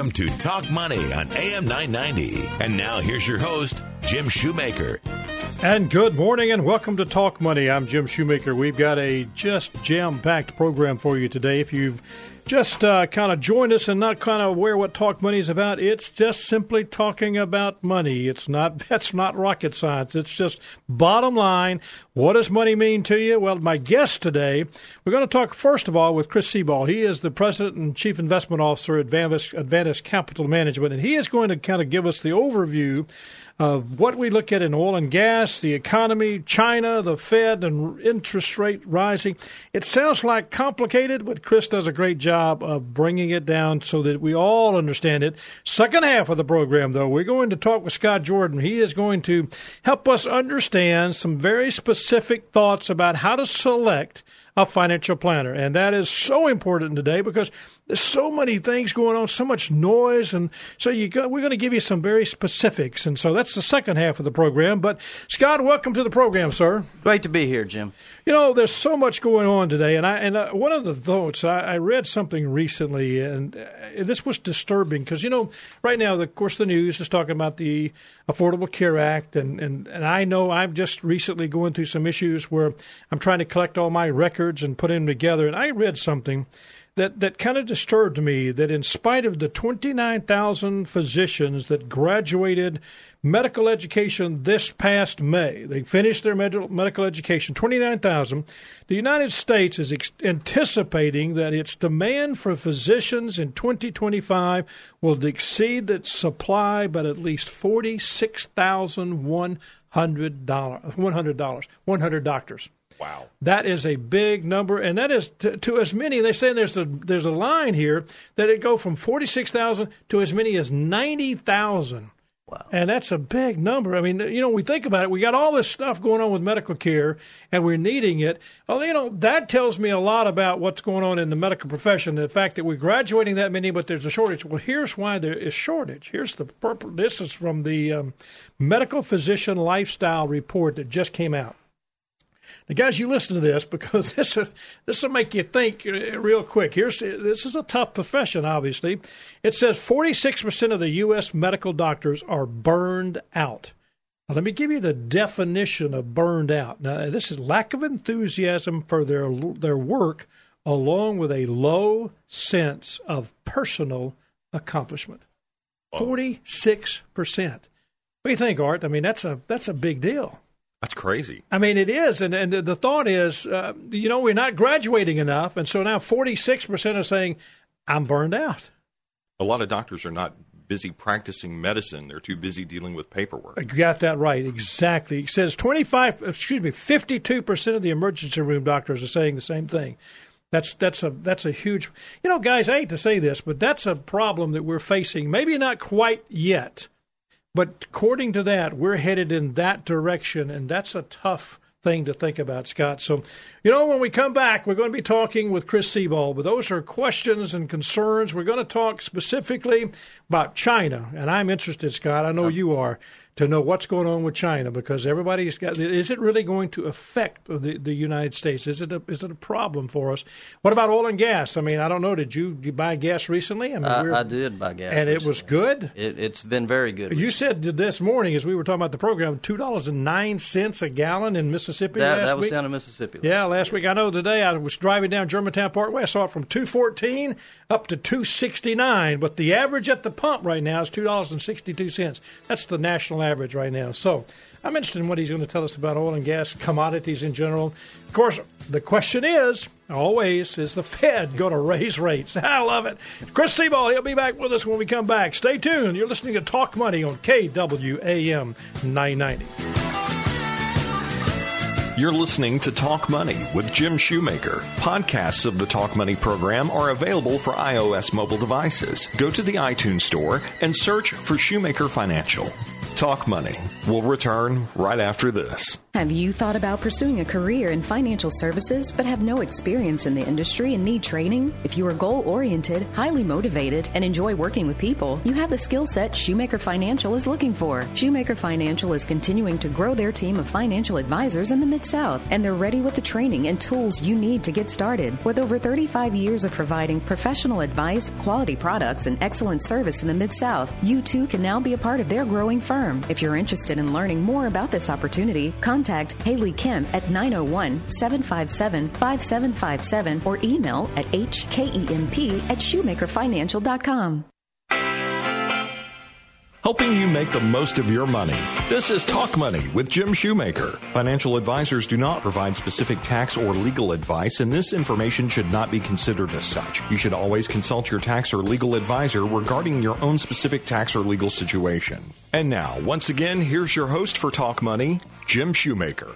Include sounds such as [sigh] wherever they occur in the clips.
Welcome to Talk Money on AM 990. And now here's your host, Jim Shoemaker. And good morning and welcome to Talk Money. I'm Jim Shoemaker. We've got a just jam packed program for you today. If you've just uh, kind of join us and not kind of aware what Talk Money is about, it's just simply talking about money. It's not [laughs] that's not rocket science. It's just bottom line. What does money mean to you? Well, my guest today, we're going to talk first of all with Chris Sebald. He is the president and chief investment officer at Advantus Capital Management, and he is going to kind of give us the overview of what we look at in oil and gas, the economy, China, the Fed, and interest rate rising. It sounds like complicated, but Chris does a great job of bringing it down so that we all understand it. Second half of the program, though, we're going to talk with Scott Jordan. He is going to help us understand some very specific thoughts about how to select a financial planner. And that is so important today because there's so many things going on, so much noise. And so you go, we're going to give you some very specifics. And so that's the second half of the program. But Scott, welcome to the program, sir. Great to be here, Jim. You know, there's so much going on today, and I and uh, one of the thoughts I, I read something recently, and uh, this was disturbing because you know, right now, the, of course, the news is talking about the Affordable Care Act, and and and I know I'm just recently going through some issues where I'm trying to collect all my records and put them together, and I read something that, that kind of disturbed me that in spite of the 29,000 physicians that graduated medical education this past May, they finished their med- medical education, 29,000, the United States is ex- anticipating that its demand for physicians in 2025 will exceed its supply by at least $46,100. $100, 100 doctors. Wow. That is a big number, and that is to, to as many. They say there's a there's a line here that it go from forty six thousand to as many as ninety thousand. Wow. And that's a big number. I mean, you know, we think about it. We got all this stuff going on with medical care, and we're needing it. Well, you know, that tells me a lot about what's going on in the medical profession. The fact that we're graduating that many, but there's a shortage. Well, here's why there is shortage. Here's the purpose. This is from the um, Medscape Physician Lifestyle Report that just came out. Now, guys, you listen to this because [laughs] this is, this will make you think real quick. Here's this is a tough profession. Obviously, it says 46 percent of the U.S. medical doctors are burned out. Now, let me give you the definition of burned out. Now, this is lack of enthusiasm for their their work, along with a low sense of personal accomplishment. 46 percent. What do you think, Art? I mean, that's a that's a big deal. That's crazy. I mean, it is, and and the thought is, uh, you know, we're not graduating enough, and so now forty six percent are saying, "I'm burned out." A lot of doctors are not busy practicing medicine; they're too busy dealing with paperwork. You got that right, exactly. It says twenty five, excuse me, fifty two percent of the emergency room doctors are saying the same thing. That's that's a that's a huge, you know, guys. I hate to say this, but that's a problem that we're facing. Maybe not quite yet but according to that, we're headed in that direction, and that's a tough thing to think about, Scott. So, you know, when we come back, we're going to be talking with Chris Sebald. But those are questions and concerns. We're going to talk specifically about China, and I'm interested, Scott. I know you are to know what's going on with China because everybody's got. Is it really going to affect the, the United States? Is it a, is it a problem for us? What about oil and gas? I mean, I don't know. Did you, you buy gas recently? I, mean, I, I did buy gas, and recently. it was good. It, has been very good. You recently. said this morning as we were talking about the program, two dollars and nine cents a gallon in Mississippi. That, that was week. down in Mississippi. Last yeah, last week. I know today I was driving down Germantown Parkway. I saw it from two fourteen up to two sixty nine, but the average at the pump right now is two dollars and sixty two cents. That's the national average right now. So I'm interested in what he's going to tell us about oil and gas commodities in general. Of course, the question is always is the Fed going to raise rates? [laughs] I love it. Chris Sebald, he'll be back with us when we come back. Stay tuned. You're listening to Talk Money on KWAM 990. You're listening to Talk Money with Jim Shoemaker. Podcasts of the Talk Money program are available for iOS mobile devices. Go to the iTunes Store and search for Shoemaker Financial. Talk Money. We'll return right after this. Have you thought about pursuing a career in financial services but have no experience in the industry and need training? If you are goal oriented, highly motivated, and enjoy working with people, you have the skill set Shoemaker Financial is looking for. Shoemaker Financial is continuing to grow their team of financial advisors in the Mid South, and they're ready with the training and tools you need to get started. With over 35 years of providing professional advice, quality products, and excellent service in the Mid South, you too can now be a part of their growing firm. If you're interested in learning more about this opportunity, contact Haley Kemp at 901 757 5757 or email at hkemp at shoemakerfinancial.com. Helping you make the most of your money. This is Talk Money with Jim Shoemaker. Financial advisors do not provide specific tax or legal advice, and this information should not be considered as such. You should always consult your tax or legal advisor regarding your own specific tax or legal situation. And now, once again, here's your host for Talk Money, Jim Shoemaker.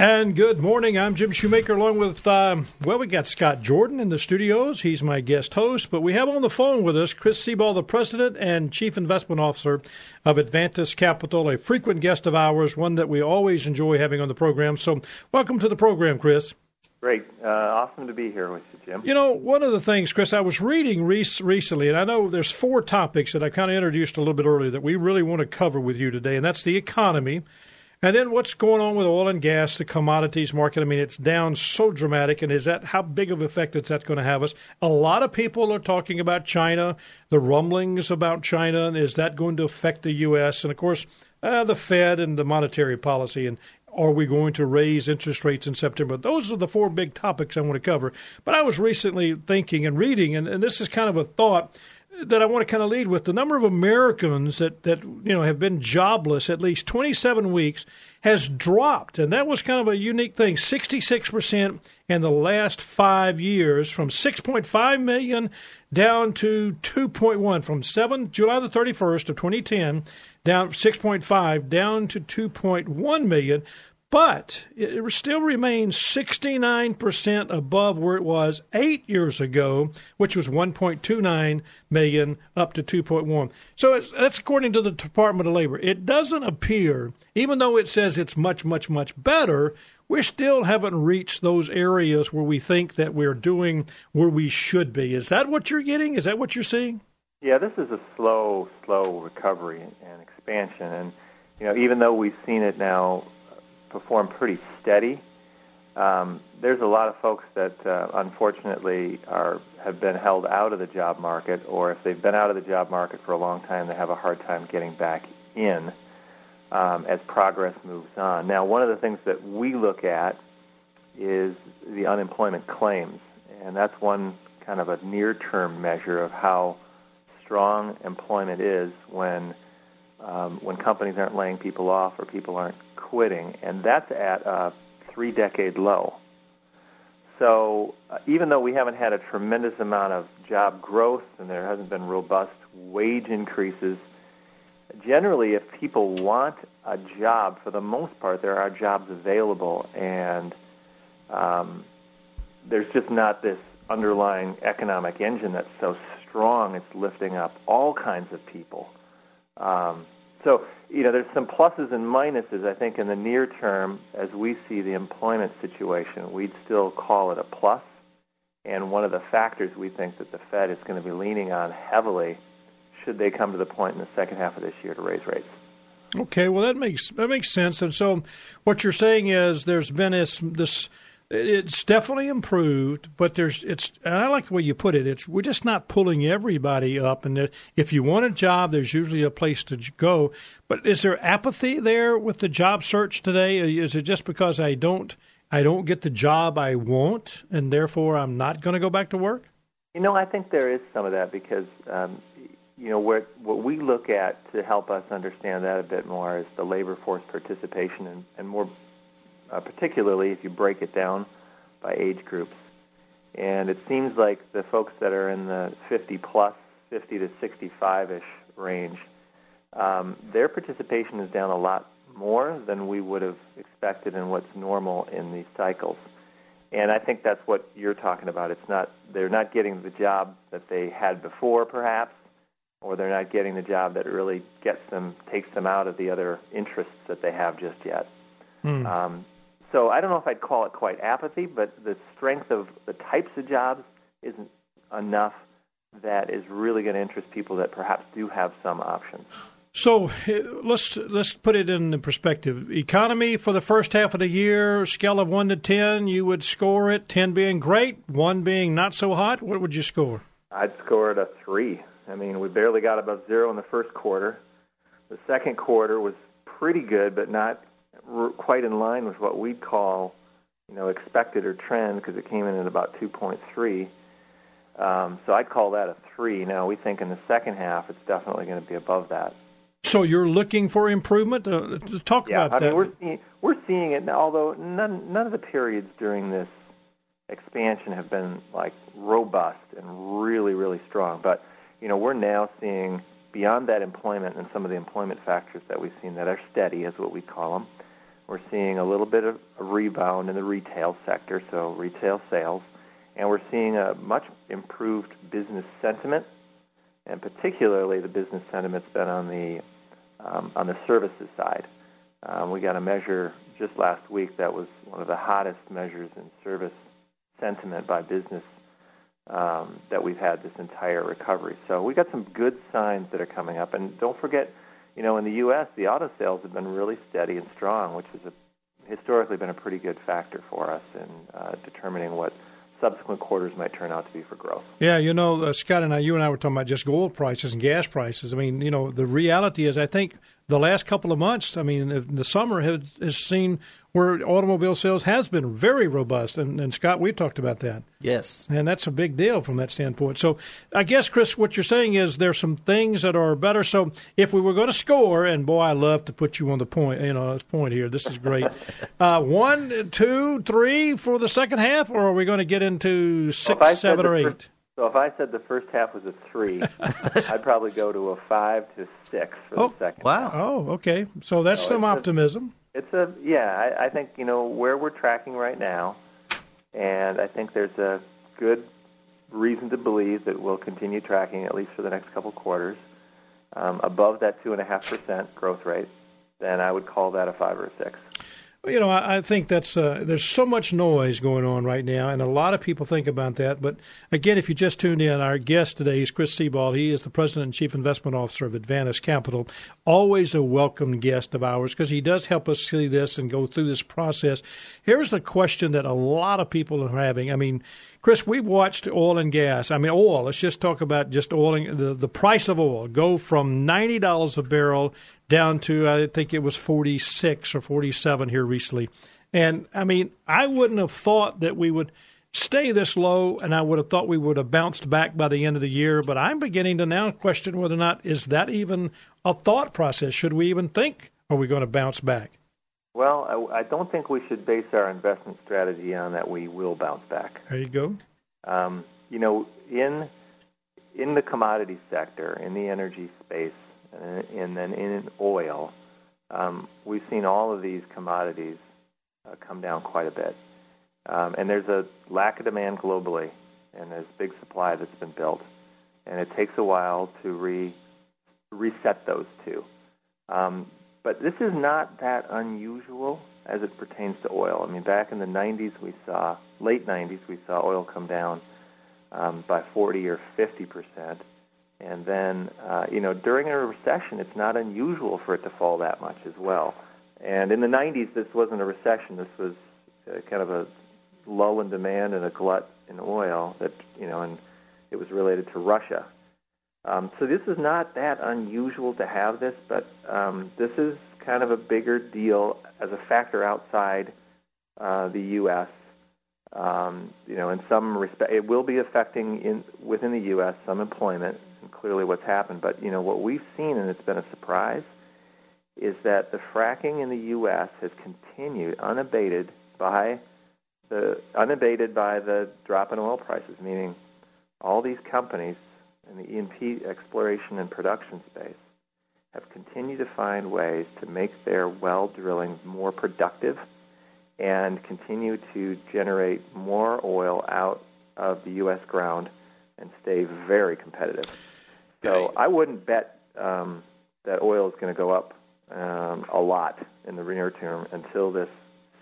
And good morning. I'm Jim Shoemaker, along with, um, well, we got Scott Jordan in the studios. He's my guest host. But we have on the phone with us Chris Sebald, the president and chief investment officer of Advantus Capital, a frequent guest of ours, one that we always enjoy having on the program. So, welcome to the program, Chris. Great. Uh, awesome to be here with you, Jim. You know, one of the things, Chris, I was reading re- recently, and I know there's four topics that I kind of introduced a little bit earlier that we really want to cover with you today, and that's the economy. And then what's going on with oil and gas, the commodities market? I mean, it's down so dramatic, and is that how big of effect is that going to have us? A lot of people are talking about China, the rumblings about China, and is that going to affect the U.S. and of course uh, the Fed and the monetary policy and. Are we going to raise interest rates in September? Those are the four big topics I want to cover. But I was recently thinking and reading, and, and this is kind of a thought that I want to kind of lead with the number of Americans that, that you know have been jobless at least 27 weeks has dropped, and that was kind of a unique thing. 66 percent in the last five years, from 6.5 million down to 2.1, from 7 July the 31st of 2010 down 6.5 down to 2.1 million but it still remains 69% above where it was eight years ago, which was 1.29 million up to 2.1. So that's according to the Department of Labor. It doesn't appear, even though it says it's much, much, much better, we still haven't reached those areas where we think that we're doing where we should be. Is that what you're getting? Is that what you're seeing? Yeah, this is a slow, slow recovery and expansion. And, you know, even though we've seen it now perform pretty steady. Um, there's a lot of folks that uh, unfortunately are have been held out of the job market, or if they've been out of the job market for a long time, they have a hard time getting back in um, as progress moves on. Now, one of the things that we look at is the unemployment claims, and that's one kind of a near-term measure of how strong employment is when um, when companies aren't laying people off or people aren't quitting, and that's at a three decade low. So uh, even though we haven't had a tremendous amount of job growth and there hasn't been robust wage increases, generally, if people want a job, for the most part, there are jobs available, and um, there's just not this underlying economic engine that's so strong it's lifting up all kinds of people. Um, so, you know, there's some pluses and minuses, I think, in the near term as we see the employment situation. We'd still call it a plus. And one of the factors we think that the Fed is going to be leaning on heavily should they come to the point in the second half of this year to raise rates. Okay, well that makes that makes sense. And so, what you're saying is there's been this this it's definitely improved, but there's it's. And I like the way you put it. It's we're just not pulling everybody up, and if you want a job, there's usually a place to go. But is there apathy there with the job search today? Is it just because I don't I don't get the job I want, and therefore I'm not going to go back to work? You know, I think there is some of that because um, you know what what we look at to help us understand that a bit more is the labor force participation and, and more uh, particularly if you break it down by age groups. And it seems like the folks that are in the 50 plus, 50 to 65 ish range, um, their participation is down a lot more than we would have expected and what's normal in these cycles. And I think that's what you're talking about. It's not they're not getting the job that they had before, perhaps, or they're not getting the job that really gets them takes them out of the other interests that they have just yet. Hmm. Um, so I don't know if I'd call it quite apathy, but the strength of the types of jobs isn't enough that is really going to interest people that perhaps do have some options. So eh, let's let's put it in perspective. Economy for the first half of the year, scale of one to ten, you would score it. Ten being great, one being not so hot. What would you score? I'd score it a three. I mean, we barely got above zero in the first quarter. The second quarter was pretty good, but not quite in line with what we'd call, you know, expected or trend because it came in at about 2.3. Um, so I'd call that a three. Now we think in the second half it's definitely going to be above that. So you're looking for improvement. Uh, talk yeah, about I that. mean we're seeing we're seeing it. Although none none of the periods during this expansion have been like robust and really really strong, but you know we're now seeing beyond that employment and some of the employment factors that we've seen that are steady, is what we call them. We're seeing a little bit of a rebound in the retail sector, so retail sales, and we're seeing a much improved business sentiment, and particularly the business sentiment's been on the um, on the services side. Um, we got a measure just last week that was one of the hottest measures in service sentiment by business um, that we've had this entire recovery. So we got some good signs that are coming up. And don't forget, you know, in the U.S., the auto sales have been really steady and strong, which has historically been a pretty good factor for us in uh, determining what subsequent quarters might turn out to be for growth. Yeah, you know, uh, Scott and I, you and I were talking about just gold prices and gas prices. I mean, you know, the reality is, I think the last couple of months, I mean, the summer has, has seen where automobile sales has been very robust. And, and Scott, we talked about that. Yes. And that's a big deal from that standpoint. So I guess, Chris, what you're saying is there's some things that are better. So if we were going to score, and boy, I love to put you on the point, you know, this point here. This is great. [laughs] uh, one, two, three for the second half, or are we going to get into six, well, seven, or eight? First, so if I said the first half was a three, [laughs] I'd probably go to a five to six for oh, the second. Wow. Oh, okay. So that's So some it's a- optimism. It's a yeah. I, I think you know where we're tracking right now, and I think there's a good reason to believe that we'll continue tracking at least for the next couple quarters um, above that two and a half percent growth rate. Then I would call that a five or a six. You know, I, I think that's uh, there's so much noise going on right now, and a lot of people think about that. But again, if you just tuned in, our guest today is Chris Sebald. He is the president and chief investment officer of Advantage Capital. Always a welcome guest of ours because he does help us see this and go through this process. Here's the question that a lot of people are having. I mean, Chris, we've watched oil and gas. I mean, oil. Let's just talk about just oil and the the price of oil go from ninety dollars a barrel down to I think it was 46 or 47 here recently. And I mean, I wouldn't have thought that we would stay this low and I would have thought we would have bounced back by the end of the year, but I'm beginning to now question whether or not is that even a thought process? Should we even think are we going to bounce back? Well, I, I don't think we should base our investment strategy on that we will bounce back. There you go. Um, you know, in in the commodity sector, in the energy space, and, and then in oil, um, we've seen all of these commodities uh, come down quite a bit. Um, and there's a lack of demand globally, and there's big supply that's been built, and it takes a while to re reset those two. Um, but this is not that unusual as it pertains to oil. I mean, back in the 90s, we saw late 90s, we saw oil come down um, by 40 or 50 percent, and then uh, you know during a recession, it's not unusual for it to fall that much as well. And in the 90s, this wasn't a recession. This was uh, kind of a lull in demand and a glut in oil that you know, and it was related to Russia. Um, so this is not that unusual to have this, but um, this is kind of a bigger deal as a factor outside uh, the U.S. Um, you know, in some respect, it will be affecting in within the U.S. some employment, and clearly what's happened. But you know, what we've seen, and it's been a surprise, is that the fracking in the U.S. has continued unabated by the unabated by the drop in oil prices, meaning all these companies in the E&P exploration and production space have continued to find ways to make their well drilling more productive and continue to generate more oil out of the U.S. ground and stay very competitive. So I wouldn't bet um, that oil is going to go up um, a lot in the near term until this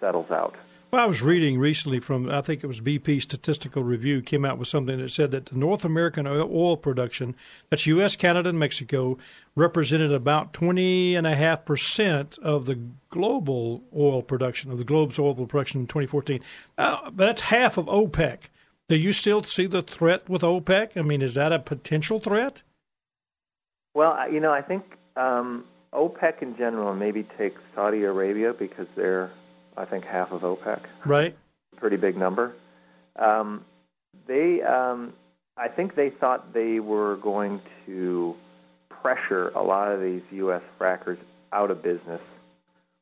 settles out. Well, I was reading recently from, I think it was BP Statistical Review, came out with something that said that the North American oil production, that's U.S., Canada, and Mexico, represented about 20.5% of the global oil production, of the globe's oil production in 2014. Uh, that's half of OPEC. Do you still see the threat with OPEC? I mean, is that a potential threat? Well, you know, I think um, OPEC in general, and maybe take Saudi Arabia because they're I think half of OPEC. Right. Pretty big number. Um, they, um, I think they thought they were going to pressure a lot of these U.S. frackers out of business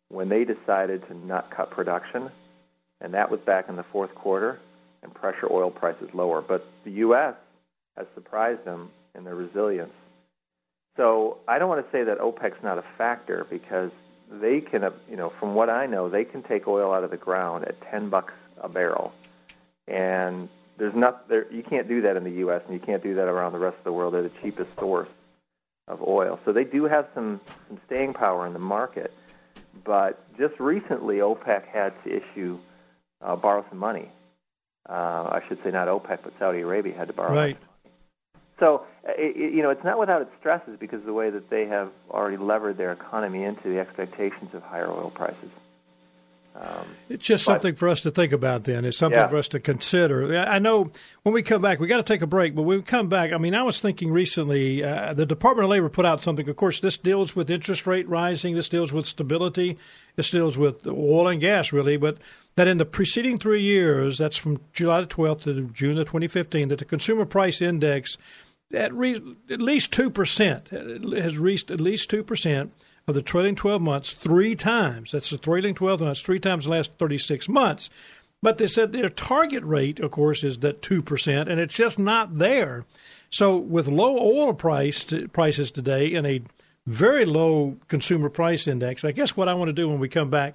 when they decided to not cut production, and that was back in the fourth quarter, and pressure oil prices lower. But the U.S. has surprised them in their resilience. So I don't want to say that OPEC's not a factor because they can, you know, from what I know, they can take oil out of the ground at ten bucks a barrel, and there's not there. You can't do that in the U.S. and you can't do that around the rest of the world. They're the cheapest source of oil, so they do have some some staying power in the market. But just recently, OPEC had to issue uh, borrow some money. Uh, I should say not OPEC, but Saudi Arabia had to borrow. Right. So, it, you know, it's not without its stresses because of the way that they have already levered their economy into the expectations of higher oil prices. Um, it's just but, something for us to think about. Then it's something yeah. for us to consider. I know when we come back, we got to take a break. But when we come back, I mean, I was thinking recently, uh, the Department of Labor put out something. Of course, this deals with interest rate rising. This deals with stability. This deals with oil and gas, really. But that in the preceding three years, that's from July the 12th to June of 2015, that the consumer price index at, re- at least 2%, has reached at least 2% of the trailing 12 months three times. That's the trailing 12 months, three times the last 36 months. But they said their target rate, of course, is that 2%, and it's just not there. So with low oil price prices today and a very low consumer price index, I guess what I want to do when we come back,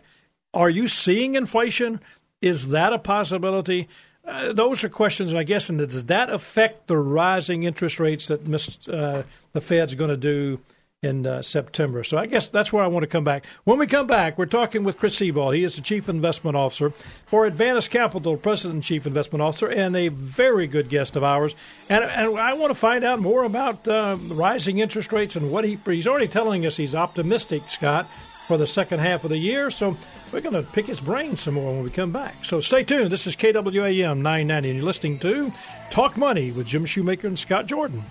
are you seeing inflation? Is that a possibility? Uh, those are questions, I guess, and does that affect the rising interest rates that uh, the Fed's going to do in uh, September? So I guess that's where I want to come back. When we come back, we're talking with Chris Sebald. He is the Chief Investment Officer for Advantus Capital, President and Chief Investment Officer, and a very good guest of ours. And, and I want to find out more about uh, rising interest rates and what he, he's already telling us he's optimistic, Scott, for the second half of the year. So we're going to pick his brain some more when we come back. So stay tuned. This is KWAM 990, and you're listening to Talk Money with Jim Shoemaker and Scott Jordan.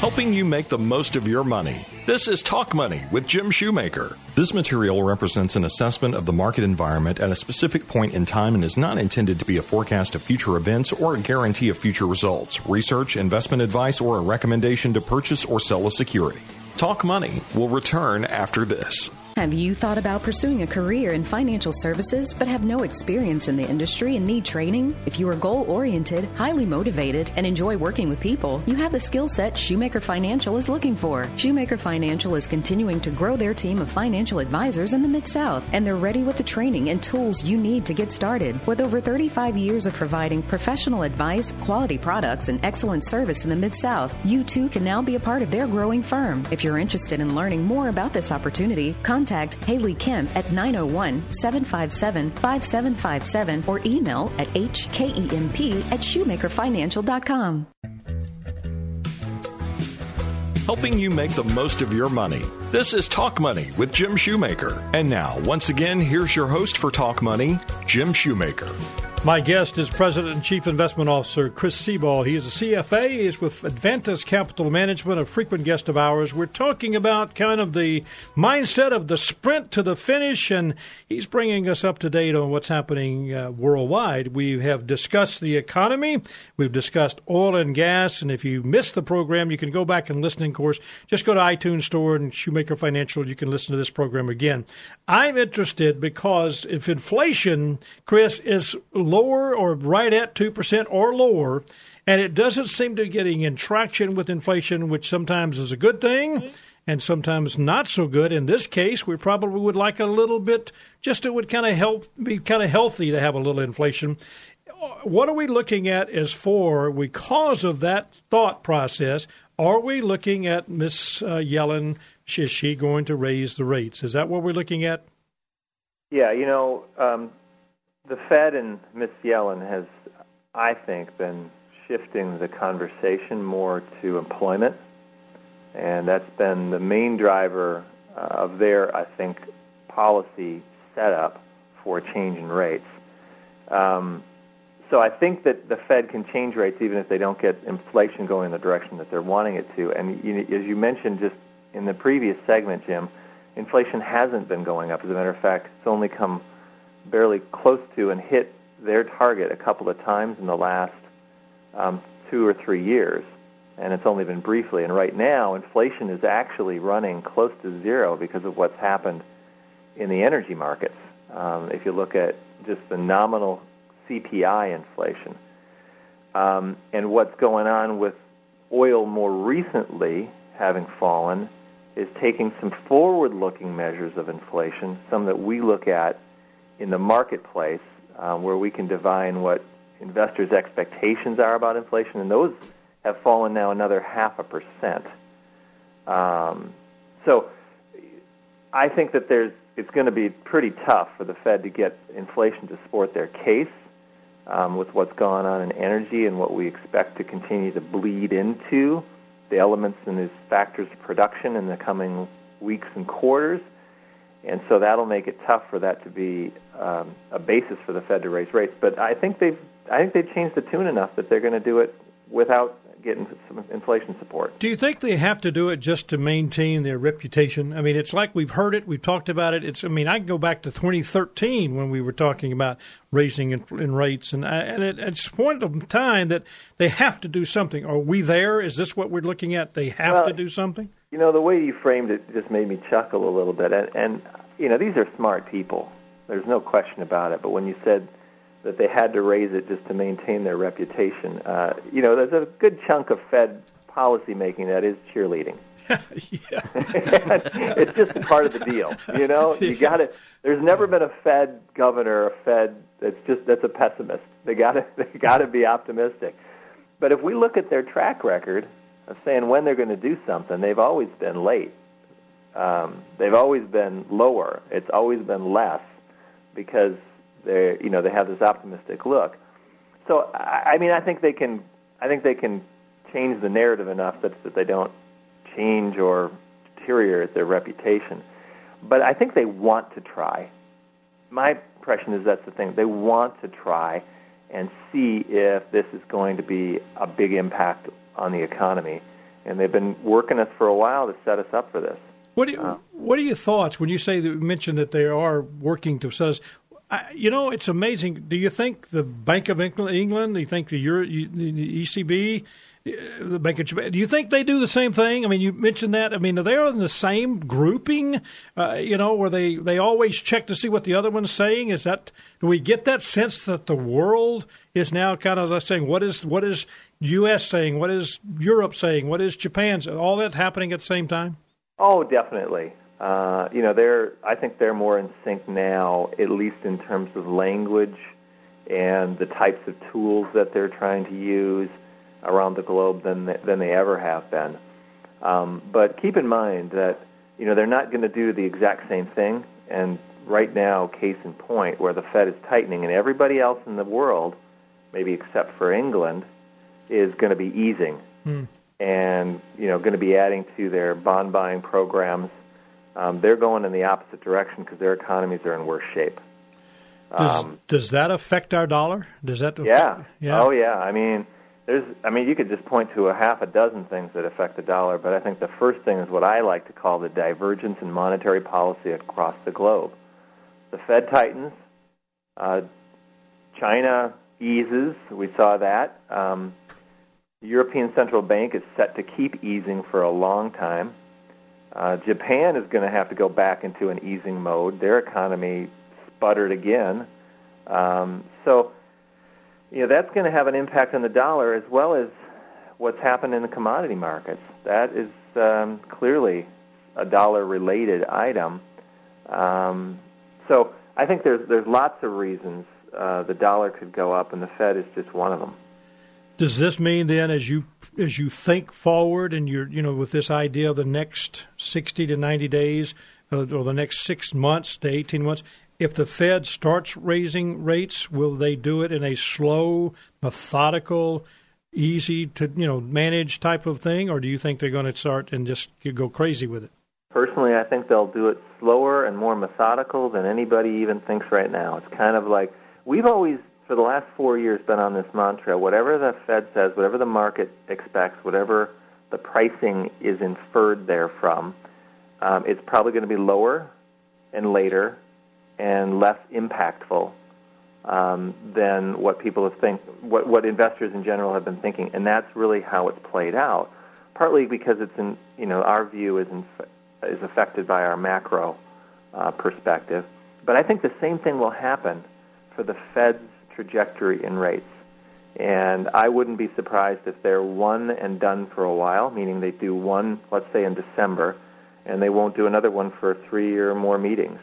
Helping you make the most of your money. This is Talk Money with Jim Shoemaker. This material represents an assessment of the market environment at a specific point in time and is not intended to be a forecast of future events or a guarantee of future results, research, investment advice, or a recommendation to purchase or sell a security. Talk Money will return after this. Have you thought about pursuing a career in financial services but have no experience in the industry and need training? If you are goal oriented, highly motivated, and enjoy working with people, you have the skill set Shoemaker Financial is looking for. Shoemaker Financial is continuing to grow their team of financial advisors in the Mid South, and they're ready with the training and tools you need to get started. With over 35 years of providing professional advice, quality products, and excellent service in the Mid South, you too can now be a part of their growing firm. If you're interested in learning more about this opportunity, contact contact Haley Kemp at 901 757 5757 or email at hkemp at shoemakerfinancial.com. Helping you make the most of your money. This is Talk Money with Jim Shoemaker. And now, once again, here's your host for Talk Money, Jim Shoemaker. My guest is President and Chief Investment Officer Chris Sebald. He is a CFA. He is with Advantus Capital Management, a frequent guest of ours. We're talking about kind of the mindset of the sprint to the finish, and he's bringing us up to date on what's happening uh, worldwide. We have discussed the economy, we've discussed oil and gas, and if you missed the program, you can go back and listen. Of course, just go to iTunes Store and Shoemaker Financial. You can listen to this program again. I'm interested because if inflation, Chris, is lower or right at 2% or lower, and it doesn't seem to be getting in traction with inflation, which sometimes is a good thing and sometimes not so good. In this case, we probably would like a little bit, just it would kind of help be kind of healthy to have a little inflation. What are we looking at as for because of that thought process? Are we looking at Miss uh, Yellen? Is she going to raise the rates? Is that what we're looking at? Yeah, you know, um, the Fed and Ms. Yellen has, I think, been shifting the conversation more to employment, and that's been the main driver uh, of their, I think, policy setup for change in rates. Um, so I think that the Fed can change rates even if they don't get inflation going in the direction that they're wanting it to. And you, as you mentioned just in the previous segment, Jim, inflation hasn't been going up. As a matter of fact, it's only come barely close to and hit their target a couple of times in the last um, two or three years, and it's only been briefly. And right now, inflation is actually running close to zero because of what's happened in the energy markets. Um, if you look at just the nominal CPI inflation. Um, and what's going on with oil more recently having fallen is taking some forward looking measures of inflation, some that we look at in the marketplace, um, where we can divine what investors' expectations are about inflation, and those have fallen now another half a percent. Um, so I think that there's it's going to be pretty tough for the Fed to get inflation to support their case um, with what's gone on in energy and what we expect to continue to bleed into the elements and these factors of production in the coming weeks and quarters. And so that'll make it tough for that to be um, a basis for the Fed to raise rates. But I think they've I think they've changed the tune enough that they're going to do it without getting some inflation support. Do you think they have to do it just to maintain their reputation? I mean, it's like we've heard it, we've talked about it. It's, I mean, I can go back to 2013 when we were talking about raising in, in rates, and, and it, it's a point of time that they have to do something. Are we there? Is this what we're looking at? They have well, to do something. You know, the way you framed it just made me chuckle a little bit, and, and you know, these are smart people. There's no question about it. But when you said that they had to raise it just to maintain their reputation. Uh, you know, there's a good chunk of Fed policy making that is cheerleading. [laughs] Yeah. [laughs] It's just part of the deal. You know, you got to. There's never been a Fed governor, a Fed that's just that's a pessimist. They got to [laughs] they got to be optimistic. But if we look at their track record of saying when they're going to do something, they've always been late. Um, they've always been lower. It's always been less because they you know they have this optimistic look. So I, I mean I think they can I think they can change the narrative enough that that they don't change or deteriorate their reputation. But I think they want to try. My impression is that's the thing. They want to try and see if this is going to be a big impact on the economy. And they've been working us for a while to set us up for this. What do you, uh, what are your thoughts when you say that you mentioned that they are working to set us? I, you know, it's amazing. Do you think the Bank of England? Do you think the, Euro, the ECB, the Bank of Japan? Do you think they do the same thing? I mean, you mentioned that. I mean, are they in the same grouping? Uh, you know, where they they always check to see what the other one's saying? Is that do we get that sense that the world is now kind of saying what is what is U.S. saying, what is Europe saying, what is Japan's, All that happening at the same time? Oh, definitely. Uh, you know, they're I think they're more in sync now, at least in terms of language and the types of tools that they're trying to use around the globe than they, than they ever have been. Um, but keep in mind that you know they're not going to do the exact same thing. And right now, case in point, where the Fed is tightening and everybody else in the world, maybe except for England, is going to be easing. Hmm. And you know, going to be adding to their bond buying programs um, they're going in the opposite direction because their economies are in worse shape. Does, um, does that affect our dollar? Does that? Yeah. yeah. Oh, yeah. I mean, there's. I mean, you could just point to a half a dozen things that affect the dollar, but I think the first thing is what I like to call the divergence in monetary policy across the globe. The Fed tightens. Uh, China eases. We saw that. Um, the European Central Bank is set to keep easing for a long time. Uh, Japan is going to have to go back into an easing mode. Their economy sputtered again. Um, so you know that's going to have an impact on the dollar as well as what's happened in the commodity markets. That is um, clearly a dollar-related item. Um, so I think there's there's lots of reasons uh, the dollar could go up, and the Fed is just one of them. Does this mean then, as you as you think forward, and you're you know with this idea of the next sixty to ninety days, uh, or the next six months to eighteen months, if the Fed starts raising rates, will they do it in a slow, methodical, easy to you know manage type of thing, or do you think they're going to start and just go crazy with it? Personally, I think they'll do it slower and more methodical than anybody even thinks right now. It's kind of like we've always, for the last four years, been on this mantra: whatever the Fed says, whatever the market expects, whatever the pricing is inferred therefrom, um, it's probably going to be lower and later and less impactful um, than what people have think, what, what investors in general have been thinking, and that's really how it's played out. Partly because it's in, you know, our view is in, is affected by our macro uh, perspective, but I think the same thing will happen for the Fed's trajectory in rates. And I wouldn't be surprised if they're one and done for a while, meaning they do one, let's say in December, and they won't do another one for three or more meetings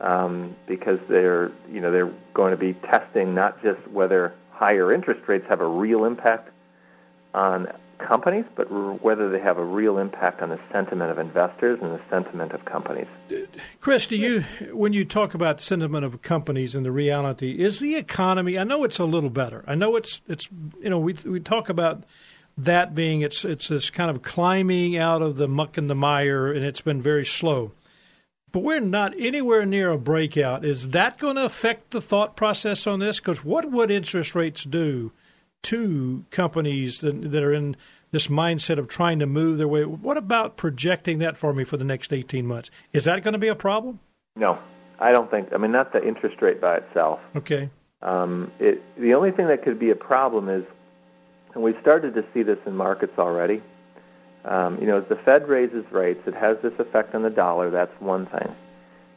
um, because they're you know they're going to be testing not just whether higher interest rates have a real impact on companies, but whether they have a real impact on the sentiment of investors and the sentiment of companies. Chris, do you, when you talk about sentiment of companies and the reality, is the economy? I know it's a little better. I know it's it's you know we we talk about that being it's it's this kind of climbing out of the muck and the mire, and it's been very slow but we're not anywhere near a breakout. Is that going to affect the thought process on this? Because what would interest rates do to companies that, that are in this mindset of trying to move their way? What about projecting that for me for the next 18 months? Is that going to be a problem? No, I don't think. I mean, not the interest rate by itself. Okay. Um, it, the only thing that could be a problem is, and we've started to see this in markets already um, you know, as the Fed raises rates, it has this effect on the dollar. That's one thing.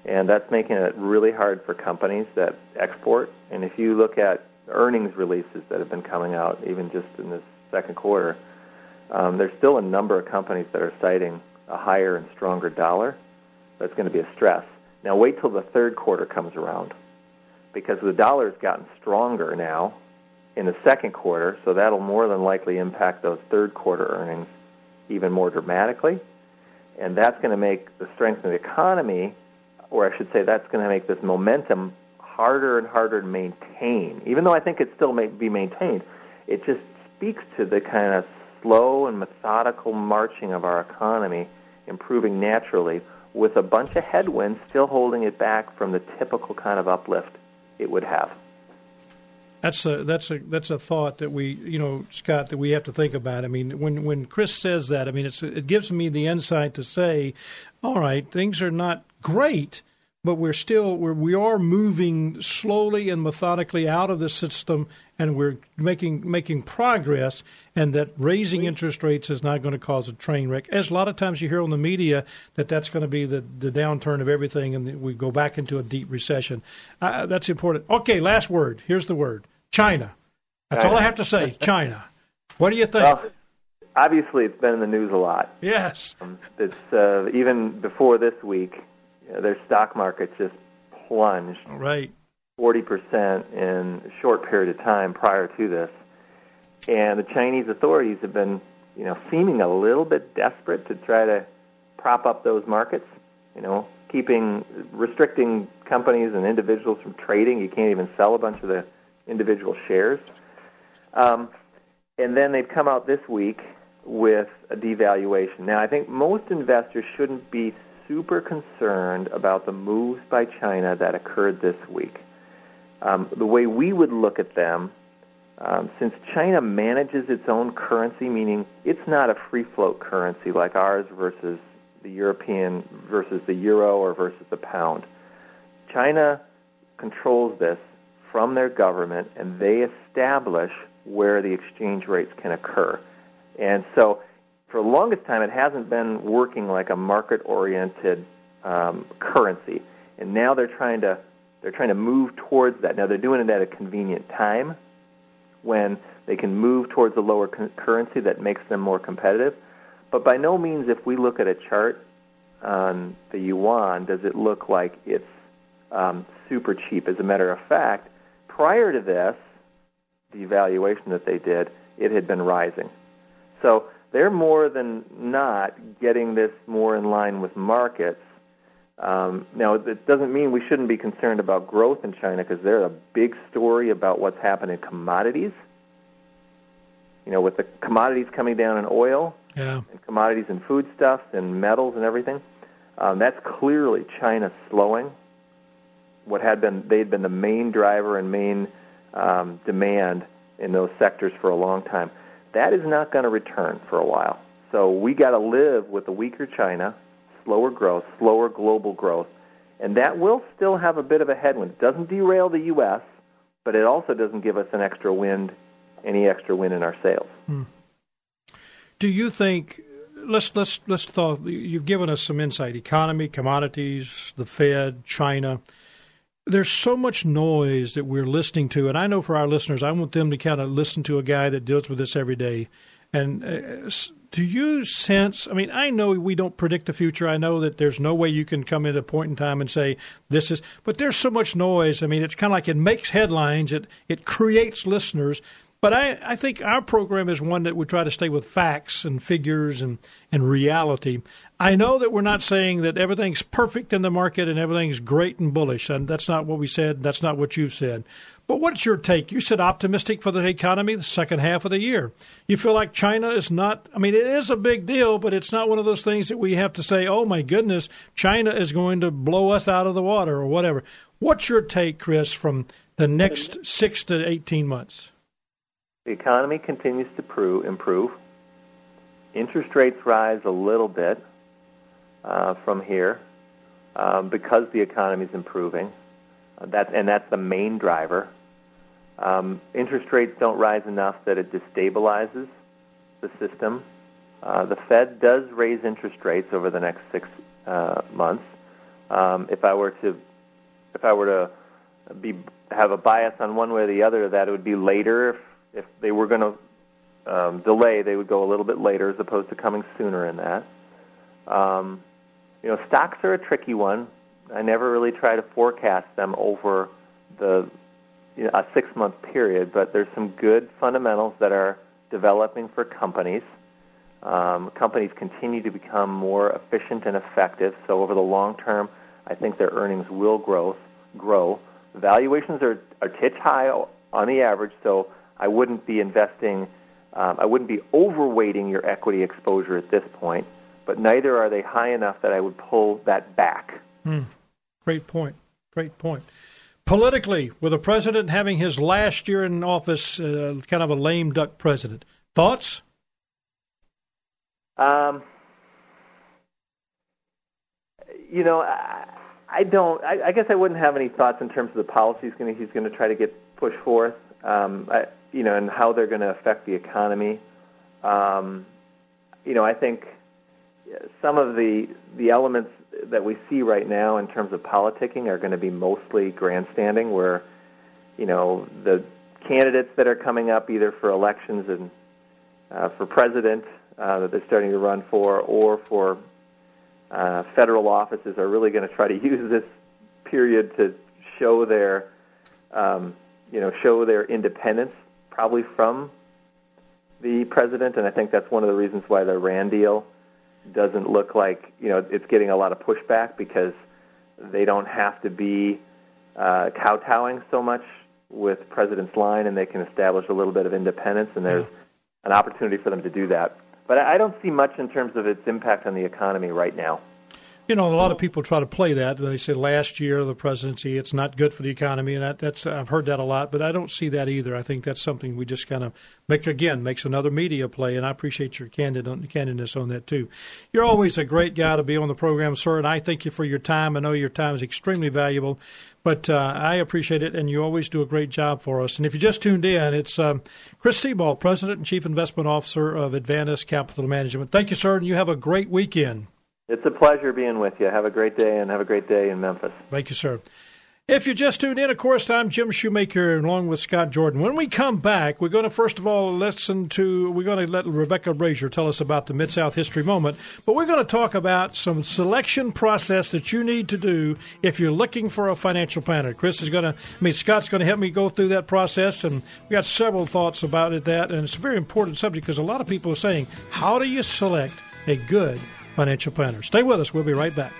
And that's making it really hard for companies that export. And if you look at earnings releases that have been coming out, even just in this second quarter, um, there's still a number of companies that are citing a higher and stronger dollar. That's going to be a stress. Now, wait till the third quarter comes around because the dollar has gotten stronger now in the second quarter, so that'll more than likely impact those third quarter earnings even more dramatically. And that's going to make the strength of the economy, or I should say, that's going to make this momentum harder and harder to maintain. Even though I think it still may be maintained, it just speaks to the kind of slow and methodical marching of our economy improving naturally with a bunch of headwinds still holding it back from the typical kind of uplift it would have. That's a that's a that's a thought that we you know Scott that we have to think about. I mean, when when Chris says that, I mean it's it gives me the insight to say, all right, things are not great, but we're still we're, we are moving slowly and methodically out of the system, and we're making making progress. And that raising interest rates is not going to cause a train wreck. As a lot of times you hear on the media that that's going to be the the downturn of everything, and we go back into a deep recession. Uh, that's important. Okay, last word. Here's the word. China. That's China. all I have to say. [laughs] China. What do you think? Well, obviously, it's been in the news a lot. Yes. Um, it's uh, even before this week, their stock markets just plunged. Right. Forty percent in a short period of time prior to this, and the Chinese authorities have been, you know, seeming a little bit desperate to try to prop up those markets. You know, keeping restricting companies and individuals from trading. You can't even sell a bunch of the individual shares. Um, and then they've come out this week with a devaluation. Now, I think most investors shouldn't be super concerned about the moves by China that occurred this week. Um, the way we would look at them, um, since China manages its own currency, meaning it's not a free float currency like ours versus the European versus the euro or versus the pound. China controls this from their government and they establish where the exchange rates can occur. And so, for the longest time, it hasn't been working like a market-oriented um, currency, and now they're trying to they're trying to move towards that. Now they're doing it at a convenient time when they can move towards a lower con- currency that makes them more competitive. But by no means, if we look at a chart on the yuan, does it look like it's um, super cheap. As a matter of fact, prior to this, the evaluation that they did, it had been rising. So they're more than not getting this more in line with markets. Um, now, it doesn't mean we shouldn't be concerned about growth in China because they're a big story about what's happened in commodities. You know, with the commodities coming down in oil, yeah. and commodities and foodstuffs and metals and everything, um, that's clearly China slowing. What had been they'd been the main driver and main um, demand in those sectors for a long time. That is not going to return for a while. So we got to live with a weaker China, slower growth, slower global growth, and that will still have a bit of a headwind. It doesn't derail the U.S., but it also doesn't give us an extra wind, any extra wind in our sails. Hmm. Do you think? Let's let's let's thought. You've given us some insight: economy, commodities, the Fed, China there's so much noise that we're listening to, and I know for our listeners, I want them to kind of listen to a guy that deals with this every day. And uh, do you sense? I mean, I know we don't predict the future. I know that there's no way you can come at a point in time and say this is. But there's so much noise. I mean, it's kind of like it makes headlines. It it creates listeners. But I, I think our program is one that we try to stay with facts and figures and, and reality. I know that we're not saying that everything's perfect in the market and everything's great and bullish, and that's not what we said. That's not what you've said. But what's your take? You said optimistic for the economy the second half of the year. You feel like China is not, I mean, it is a big deal, but it's not one of those things that we have to say, oh my goodness, China is going to blow us out of the water or whatever. What's your take, Chris, from the next six to 18 months? The economy continues to improve. Interest rates rise a little bit uh, from here um, because the economy is improving. Uh, that, and that's the main driver. Um, interest rates don't rise enough that it destabilizes the system. Uh, the Fed does raise interest rates over the next six uh, months. Um, if I were to, if I were to be have a bias on one way or the other, that it would be later. If, they were going to um, delay, they would go a little bit later as opposed to coming sooner in that. Um, you know, stocks are a tricky one. I never really try to forecast them over the you know, a six month period, but there's some good fundamentals that are developing for companies. Um, companies continue to become more efficient and effective. So over the long term, I think their earnings will grow. Grow. Valuations are are titch high on the average, so I wouldn't be investing. Um, I wouldn't be overweighting your equity exposure at this point but neither are they high enough that I would pull that back. Mm. Great point. Great point. Politically, with the president having his last year in office, uh, kind of a lame duck president, thoughts? Um, you know, I, I don't. I, I guess I wouldn't have any thoughts in terms of the policies he's going to try to get pushed forth. Um, I, you know, and how they're going to affect the economy. Um, you know, I think some of the the elements that we see right now in terms of politicking are going to be mostly grandstanding, where you know the candidates that are coming up either for elections and uh, for president uh, that they're starting to run for, or for uh, federal offices, are really going to try to [laughs] use this period to show their um, you know show their independence, probably from the president, and I think that's one of the reasons why the Iran deal doesn't look like you know it's getting a lot of pushback because they don't have to be uh, kowtowing so much with President's line, and they can establish a little bit of independence, and there's an opportunity for them to do that. But I don't see much in terms of its impact on the economy right now. You know, a lot of people try to play that. They say last year the presidency, it's not good for the economy, and that, that's I've heard that a lot, but I don't see that either. I think that's something we just kind of make again makes another media play, and I appreciate your candid candidness on that too. You're always a great guy to be on the program, sir, and I thank you for your time. I know your time is extremely valuable, but uh, I appreciate it, and you always do a great job for us. And if you just tuned in, it's um, Chris Sebald, President and Chief Investment Officer of Advantus Capital Management. Thank you, sir, and you have a great weekend. It's a pleasure being with you. Have a great day and have a great day in Memphis. Thank you, sir. If you just tuned in, of course, I'm Jim Shoemaker along with Scott Jordan. When we come back, we're going to first of all listen to, we're going to let Rebecca Brazier tell us about the Mid South History Moment, but we're going to talk about some selection process that you need to do if you're looking for a financial planner. Chris is going to, I mean, Scott's going to help me go through that process, and we got several thoughts about it, that, and it's a very important subject because a lot of people are saying, how do you select a good financial planner? Stay with us. We'll be right back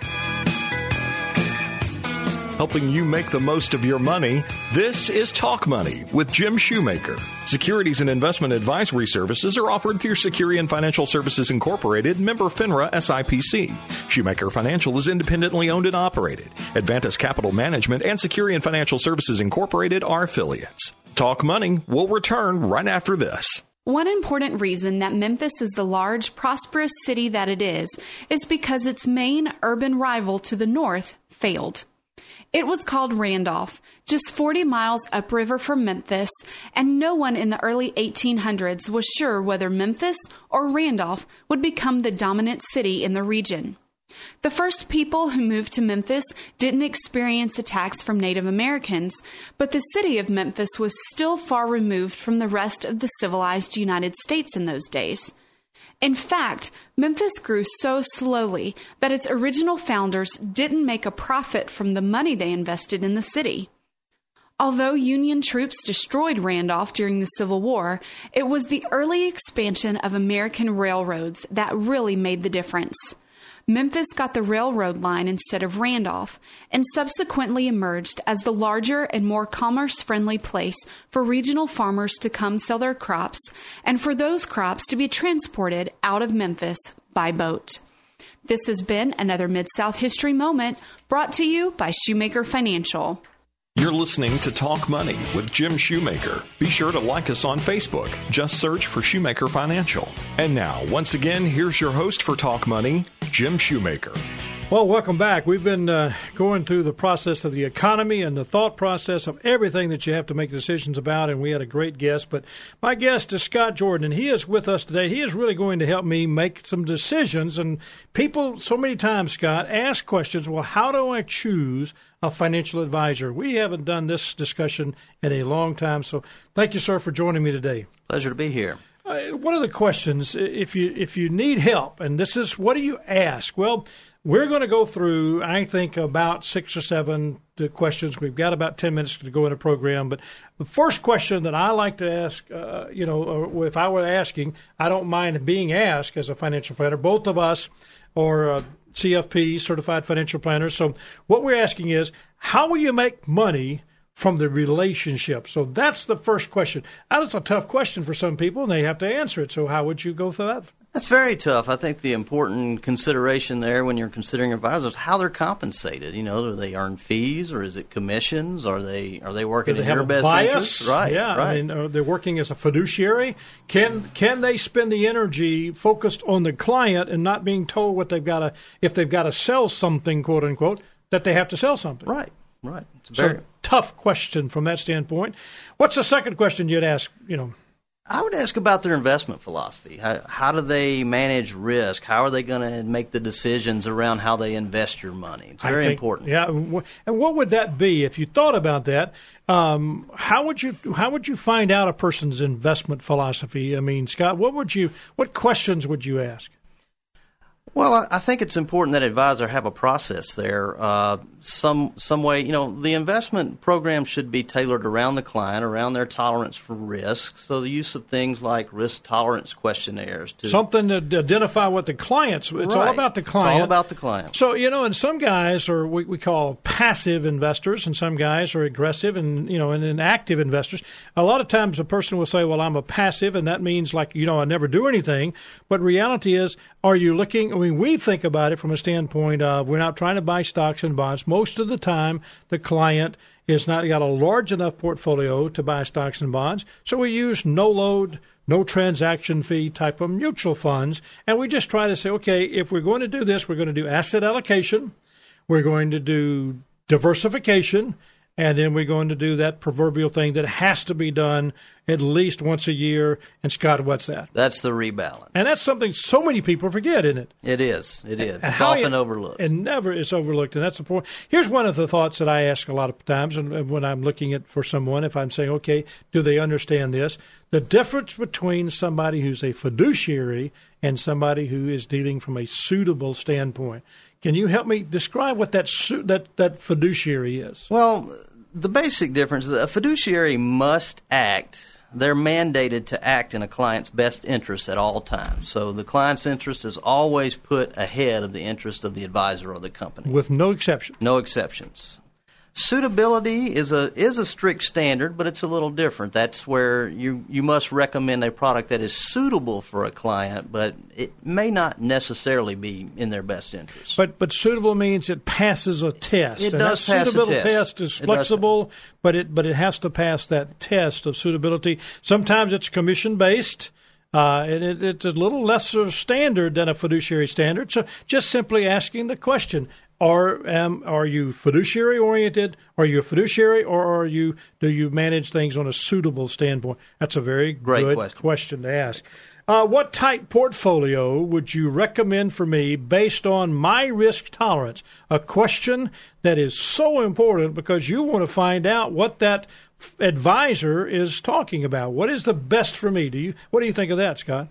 helping you make the most of your money. This is Talk Money with Jim Shoemaker. Securities and investment advisory services are offered through Securian Financial Services Incorporated, member FINRA SIPC. Shoemaker Financial is independently owned and operated. Advantus Capital Management and Securian Financial Services Incorporated are affiliates. Talk Money will return right after this. One important reason that Memphis is the large, prosperous city that it is is because its main urban rival to the north failed. It was called Randolph, just 40 miles upriver from Memphis, and no one in the early 1800s was sure whether Memphis or Randolph would become the dominant city in the region. The first people who moved to Memphis didn't experience attacks from Native Americans, but the city of Memphis was still far removed from the rest of the civilized United States in those days. In fact, Memphis grew so slowly that its original founders didn't make a profit from the money they invested in the city. Although Union troops destroyed Randolph during the Civil War, it was the early expansion of American railroads that really made the difference. Memphis got the railroad line instead of Randolph, and subsequently emerged as the larger and more commerce friendly place for regional farmers to come sell their crops and for those crops to be transported out of Memphis by boat. This has been another Mid South History Moment brought to you by Shoemaker Financial. You're listening to Talk Money with Jim Shoemaker. Be sure to like us on Facebook. Just search for Shoemaker Financial. And now, once again, here's your host for Talk Money, Jim Shoemaker. Well, welcome back. We've been uh, going through the process of the economy and the thought process of everything that you have to make decisions about, and we had a great guest. But my guest is Scott Jordan, and he is with us today. He is really going to help me make some decisions. And people, so many times, Scott, ask questions well, how do I choose a financial advisor? We haven't done this discussion in a long time. So thank you, sir, for joining me today. Pleasure to be here. Uh, one of the questions, if you if you need help, and this is what do you ask? Well, we're going to go through, I think, about six or seven questions. We've got about 10 minutes to go in a program. But the first question that I like to ask, uh, you know, if I were asking, I don't mind being asked as a financial planner. Both of us are uh, CFP, certified financial planners. So what we're asking is, how will you make money from the relationship? So that's the first question. That's a tough question for some people, and they have to answer it. So how would you go through that? That's very tough. I think the important consideration there when you're considering advisors how they're compensated. You know, do they earn fees or is it commissions? Are they are they working do they in your best bias? interest? Right. Yeah. Right. I mean, they're working as a fiduciary. Can can they spend the energy focused on the client and not being told what they've got to if they've got to sell something, quote unquote, that they have to sell something? Right. Right. It's a very so, tough question from that standpoint. What's the second question you'd ask? You know. I would ask about their investment philosophy. How, how do they manage risk? How are they going to make the decisions around how they invest your money? It's very think, important. Yeah, and what would that be if you thought about that? Um, how would you how would you find out a person's investment philosophy? I mean, Scott, what would you what questions would you ask? Well, I think it's important that advisor have a process there. Uh, some some way, you know, the investment program should be tailored around the client, around their tolerance for risk. So the use of things like risk tolerance questionnaires to something to identify what the clients. It's right. all about the client. It's all about the client. So you know, and some guys are what we call passive investors, and some guys are aggressive and you know, and, and active investors. A lot of times, a person will say, "Well, I'm a passive," and that means like you know, I never do anything. But reality is, are you looking? Mean, we think about it from a standpoint of we're not trying to buy stocks and bonds. Most of the time, the client is not got a large enough portfolio to buy stocks and bonds, so we use no load, no transaction fee type of mutual funds, and we just try to say, okay, if we're going to do this, we're going to do asset allocation, we're going to do diversification, and then we're going to do that proverbial thing that has to be done at least once a year. And Scott, what's that? That's the rebalance. And that's something so many people forget, isn't it? It is. It is. And It's how often you- overlooked. It never is overlooked, and that's the point. Here's one of the thoughts that I ask a lot of times, and and when I'm looking at for someone, if I'm saying, okay, do they understand this? The difference between somebody who's a fiduciary and somebody who is dealing from a suitable standpoint. Can you help me describe what that su- that that fiduciary is? Well, the basic difference is that a fiduciary must act. They're mandated to act in a client's best interest at all times. So the client's interest is always put ahead of the interest of the advisor or the company. With no exception. No exceptions. Suitability is a is a strict standard, but it's a little different. That's where you you must recommend a product that is suitable for a client, but it may not necessarily be in their best interest. But but suitable means it passes a test. It and does that pass a suitability test. test is It flexible, but it but it has to pass that test of suitability. Sometimes it's commission based. Uh, and it, it's a little lesser standard than a fiduciary standard. So just simply asking the question: Are um, are you fiduciary oriented? Are you a fiduciary, or are you do you manage things on a suitable standpoint? That's a very Great good question. question to ask. Uh, what type portfolio would you recommend for me based on my risk tolerance? A question that is so important because you want to find out what that f- advisor is talking about. What is the best for me? Do you? What do you think of that, Scott?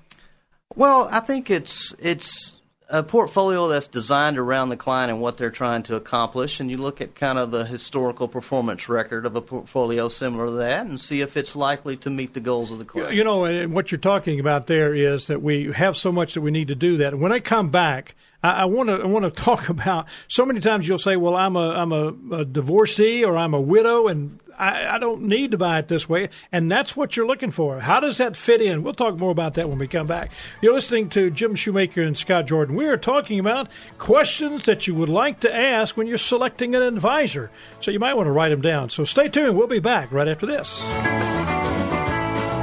Well, I think it's it's a portfolio that's designed around the client and what they're trying to accomplish, and you look at kind of the historical performance record of a portfolio similar to that, and see if it's likely to meet the goals of the client. You know, what you're talking about there is that we have so much that we need to do that. When I come back, I want to I want to [laughs] talk about. So many times you'll say, "Well, I'm a I'm a, a divorcee or I'm a widow, and I, I don't need to buy it this way." And that's what you're looking for. How does that fit in? We'll talk more about that when we come back. You're listening to Jim Shoemaker and Scott Jordan. We are talking about questions that you would like to ask when you're selecting an advisor. So you might want to write them down. So stay tuned. We'll be back right after this.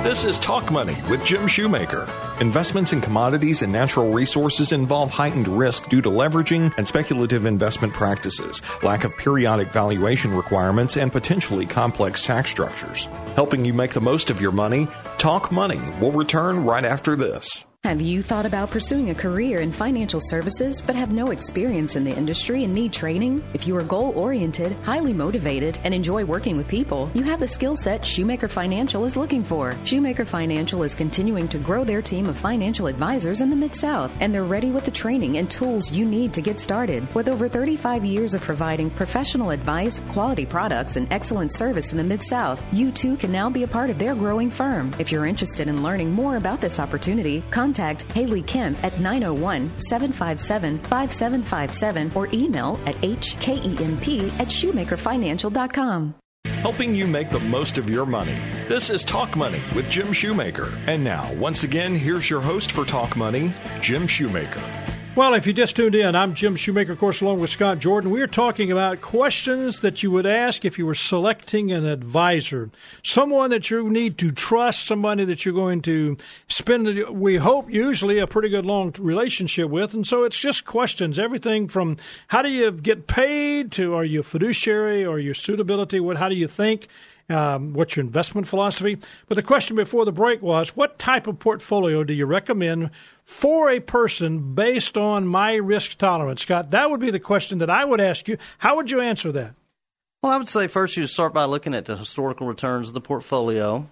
This is Talk Money with Jim Shoemaker. Investments in commodities and natural resources involve heightened risk due to leveraging and speculative investment practices, lack of periodic valuation requirements, and potentially complex tax structures. Helping you make the most of your money, Talk Money will return right after this. Have you thought about pursuing a career in financial services but have no experience in the industry and need training? If you are goal oriented, highly motivated, and enjoy working with people, you have the skill set Shoemaker Financial is looking for. Shoemaker Financial is continuing to grow their team of financial advisors in the Mid South, and they're ready with the training and tools you need to get started. With over 35 years of providing professional advice, quality products, and excellent service in the Mid South, you too can now be a part of their growing firm. If you're interested in learning more about this opportunity, contact Haley Kemp at 901 757 5757 or email at hkemp at shoemakerfinancial.com. Helping you make the most of your money. This is Talk Money with Jim Shoemaker. And now, once again, here's your host for Talk Money, Jim Shoemaker. Well, if you just tuned in, I'm Jim Shoemaker, of course, along with Scott Jordan. We are talking about questions that you would ask if you were selecting an advisor, someone that you need to trust, somebody that you're going to spend, we hope, usually a pretty good long relationship with. And so it's just questions, everything from how do you get paid to are you fiduciary or your suitability? What, how do you think? Um, what's your investment philosophy? But the question before the break was, what type of portfolio do you recommend for a person based on my risk tolerance? Scott, that would be the question that I would ask you. How would you answer that? Well, I would say first you start by looking at the historical returns of the portfolio.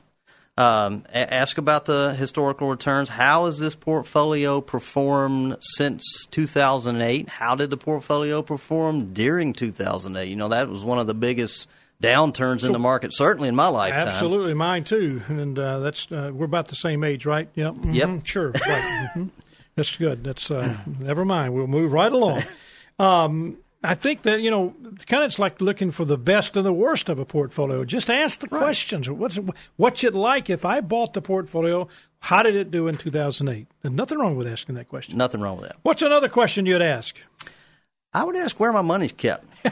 Um, ask about the historical returns. How has this portfolio performed since 2008? How did the portfolio perform during 2008? You know, that was one of the biggest downturns in the market, certainly in my lifetime. Absolutely, mine too. And uh, that's uh, we're about the same age, right? Yep. mhm, Yep. Sure. Right. [laughs] mhm. That's good. That's uh, never mind. We'll move right along. [laughs] Um, I think that you know, kind of it's like looking for the best and the worst of a portfolio. Just ask the questions. What's it, what's it like if I bought the portfolio? How did it do in 2008? There's nothing wrong with asking that question. Nothing wrong with that. What's another question you'd ask? I would ask where my money's kept. [laughs]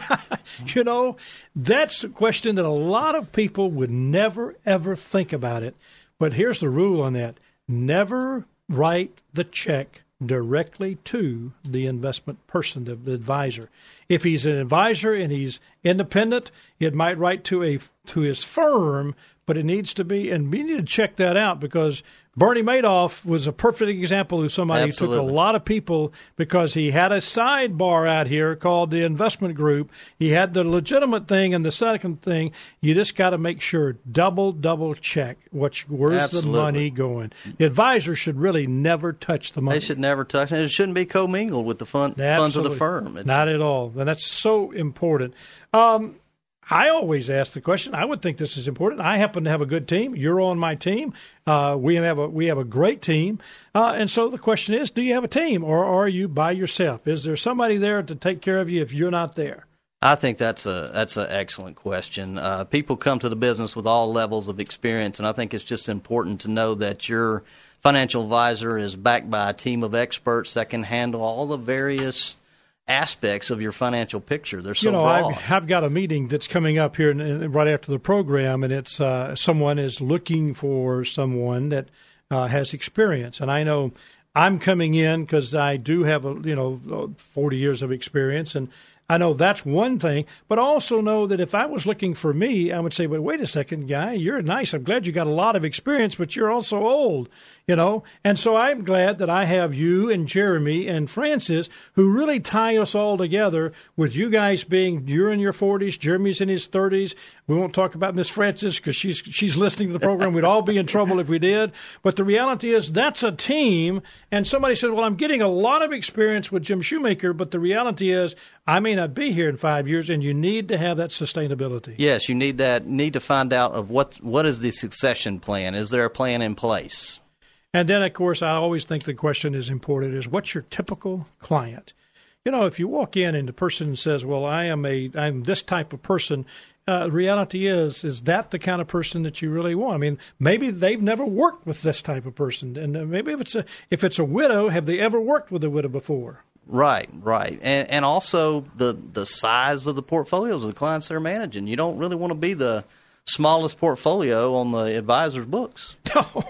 You know, that's a question that a lot of people would never, ever think about it. But here's the rule on that never write the check directly to the investment person, the, the advisor. If he's an advisor and he's independent, it might write to a to his firm, but it needs to be, and we need to check that out because Bernie Madoff was a perfect example of somebody Absolutely. who took a lot of people because he had a sidebar out here called the investment group. He had the legitimate thing and the second thing. You just got to make sure double double check what where's Absolutely. the money going. The advisor should really never touch the money. They should never touch it. It shouldn't be commingled with the fund, funds of the firm. It's- Not at all. And that's so important. Um, I always ask the question. I would think this is important. I happen to have a good team. You're on my team. Uh, we have a we have a great team. Uh, and so the question is, do you have a team or are you by yourself? Is there somebody there to take care of you if you're not there? I think that's a that's an excellent question. Uh, people come to the business with all levels of experience, and I think it's just important to know that your financial advisor is backed by a team of experts that can handle all the various aspects of your financial picture. They're so you know, broad. I've, I've got a meeting that's coming up here in, right after the program, and it's uh, someone is looking for someone that uh, has experience, and I know I'm coming in because I do have a you know 40 years of experience, and I know that's one thing, but I also know that if I was looking for me, I would say, "But wait a second, guy, you're nice. I'm glad you got a lot of experience, but you're also old." You know, and so I'm glad that I have you and Jeremy and Francis who really tie us all together. With you guys being you're in your 40s, Jeremy's in his 30s. We won't talk about Miss Francis because she's she's listening to the program. We'd all be in trouble if we did. But the reality is that's a team. And somebody said, "Well, I'm getting a lot of experience with Jim Shoemaker, but the reality is I may not be here in five years, and you need to have that sustainability." Yes, you need that. Need to find out of what what is the succession plan. Is there a plan in place? And then, of course, I always think the question is important: is what's your typical client? You know, if you walk in and the person says, "Well, I am a I'm this type of person," uh, reality is is that the kind of person that you really want? I mean, maybe they've never worked with this type of person, and uh, maybe if it's a if it's a widow, have they ever worked with a widow before? Right, right, and and also the the size of the portfolios of the clients they're managing. You don't really want to be the smallest portfolio on the advisor's books. [laughs] No,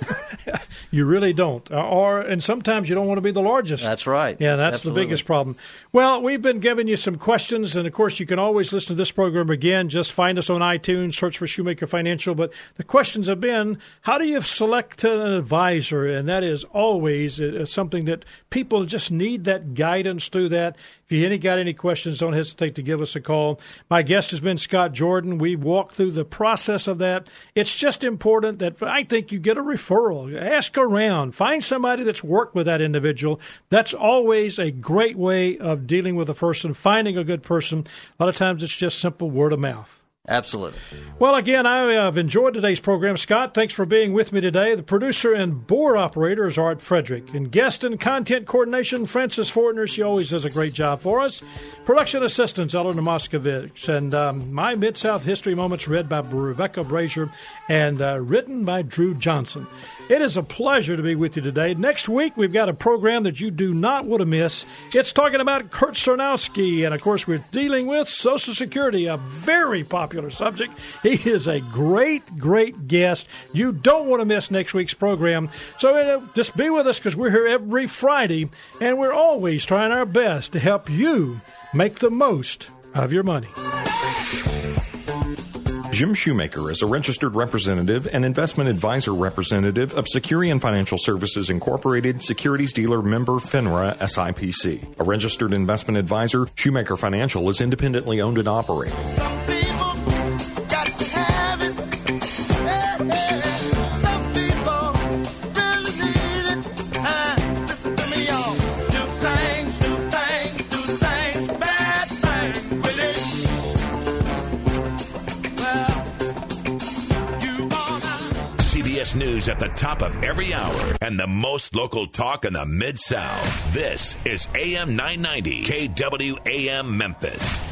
[laughs] you really don't. Or and sometimes you don't want to be the largest. That's right. Yeah, that's Absolutely. the biggest problem. Well, we've been giving you some questions, and of course, you can always listen to this program again. Just find us on iTunes, search for Shoemaker Financial. But the questions have been how do you select an advisor? And that is always uh, something that people just need that guidance through that. If you any got any questions, don't hesitate to give us a call. My guest has been Scott Jordan. We walked through the process of that. It's just important that I think you get a referral. Ask around. Find somebody that's worked with that individual. That's always a great way of dealing with a person, finding a good person. A lot of times it's just simple word of mouth. Absolutely. Well, again, I have enjoyed today's program. Scott, thanks for being with me today. The producer and board operator is Art Frederick. And guest and content coordination, Francis Fortner. She always does a great job for us. Production assistants, Eleanor Moskovich. And um, my Mid South History Moments read by Rebecca Brazier and uh, written by Drew Johnson. It is a pleasure to be with you today. Next week, we've got a program that you do not want to miss. It's talking about Kurt Cernowski. And of course, we're dealing with Social Security, a very popular subject. He is a great, great guest. You don't want to miss next week's program. So uh, just be with us because we're here every Friday and we're always trying our best to help you make the most of your money. Jim Shoemaker is a registered representative and investment advisor representative of Securian Financial Services Incorporated, securities dealer member FINRA SIPC. A registered investment advisor, Shoemaker Financial is independently owned and operated. News at the top of every hour and the most local talk in the Mid South. This is AM 990 KWAM Memphis.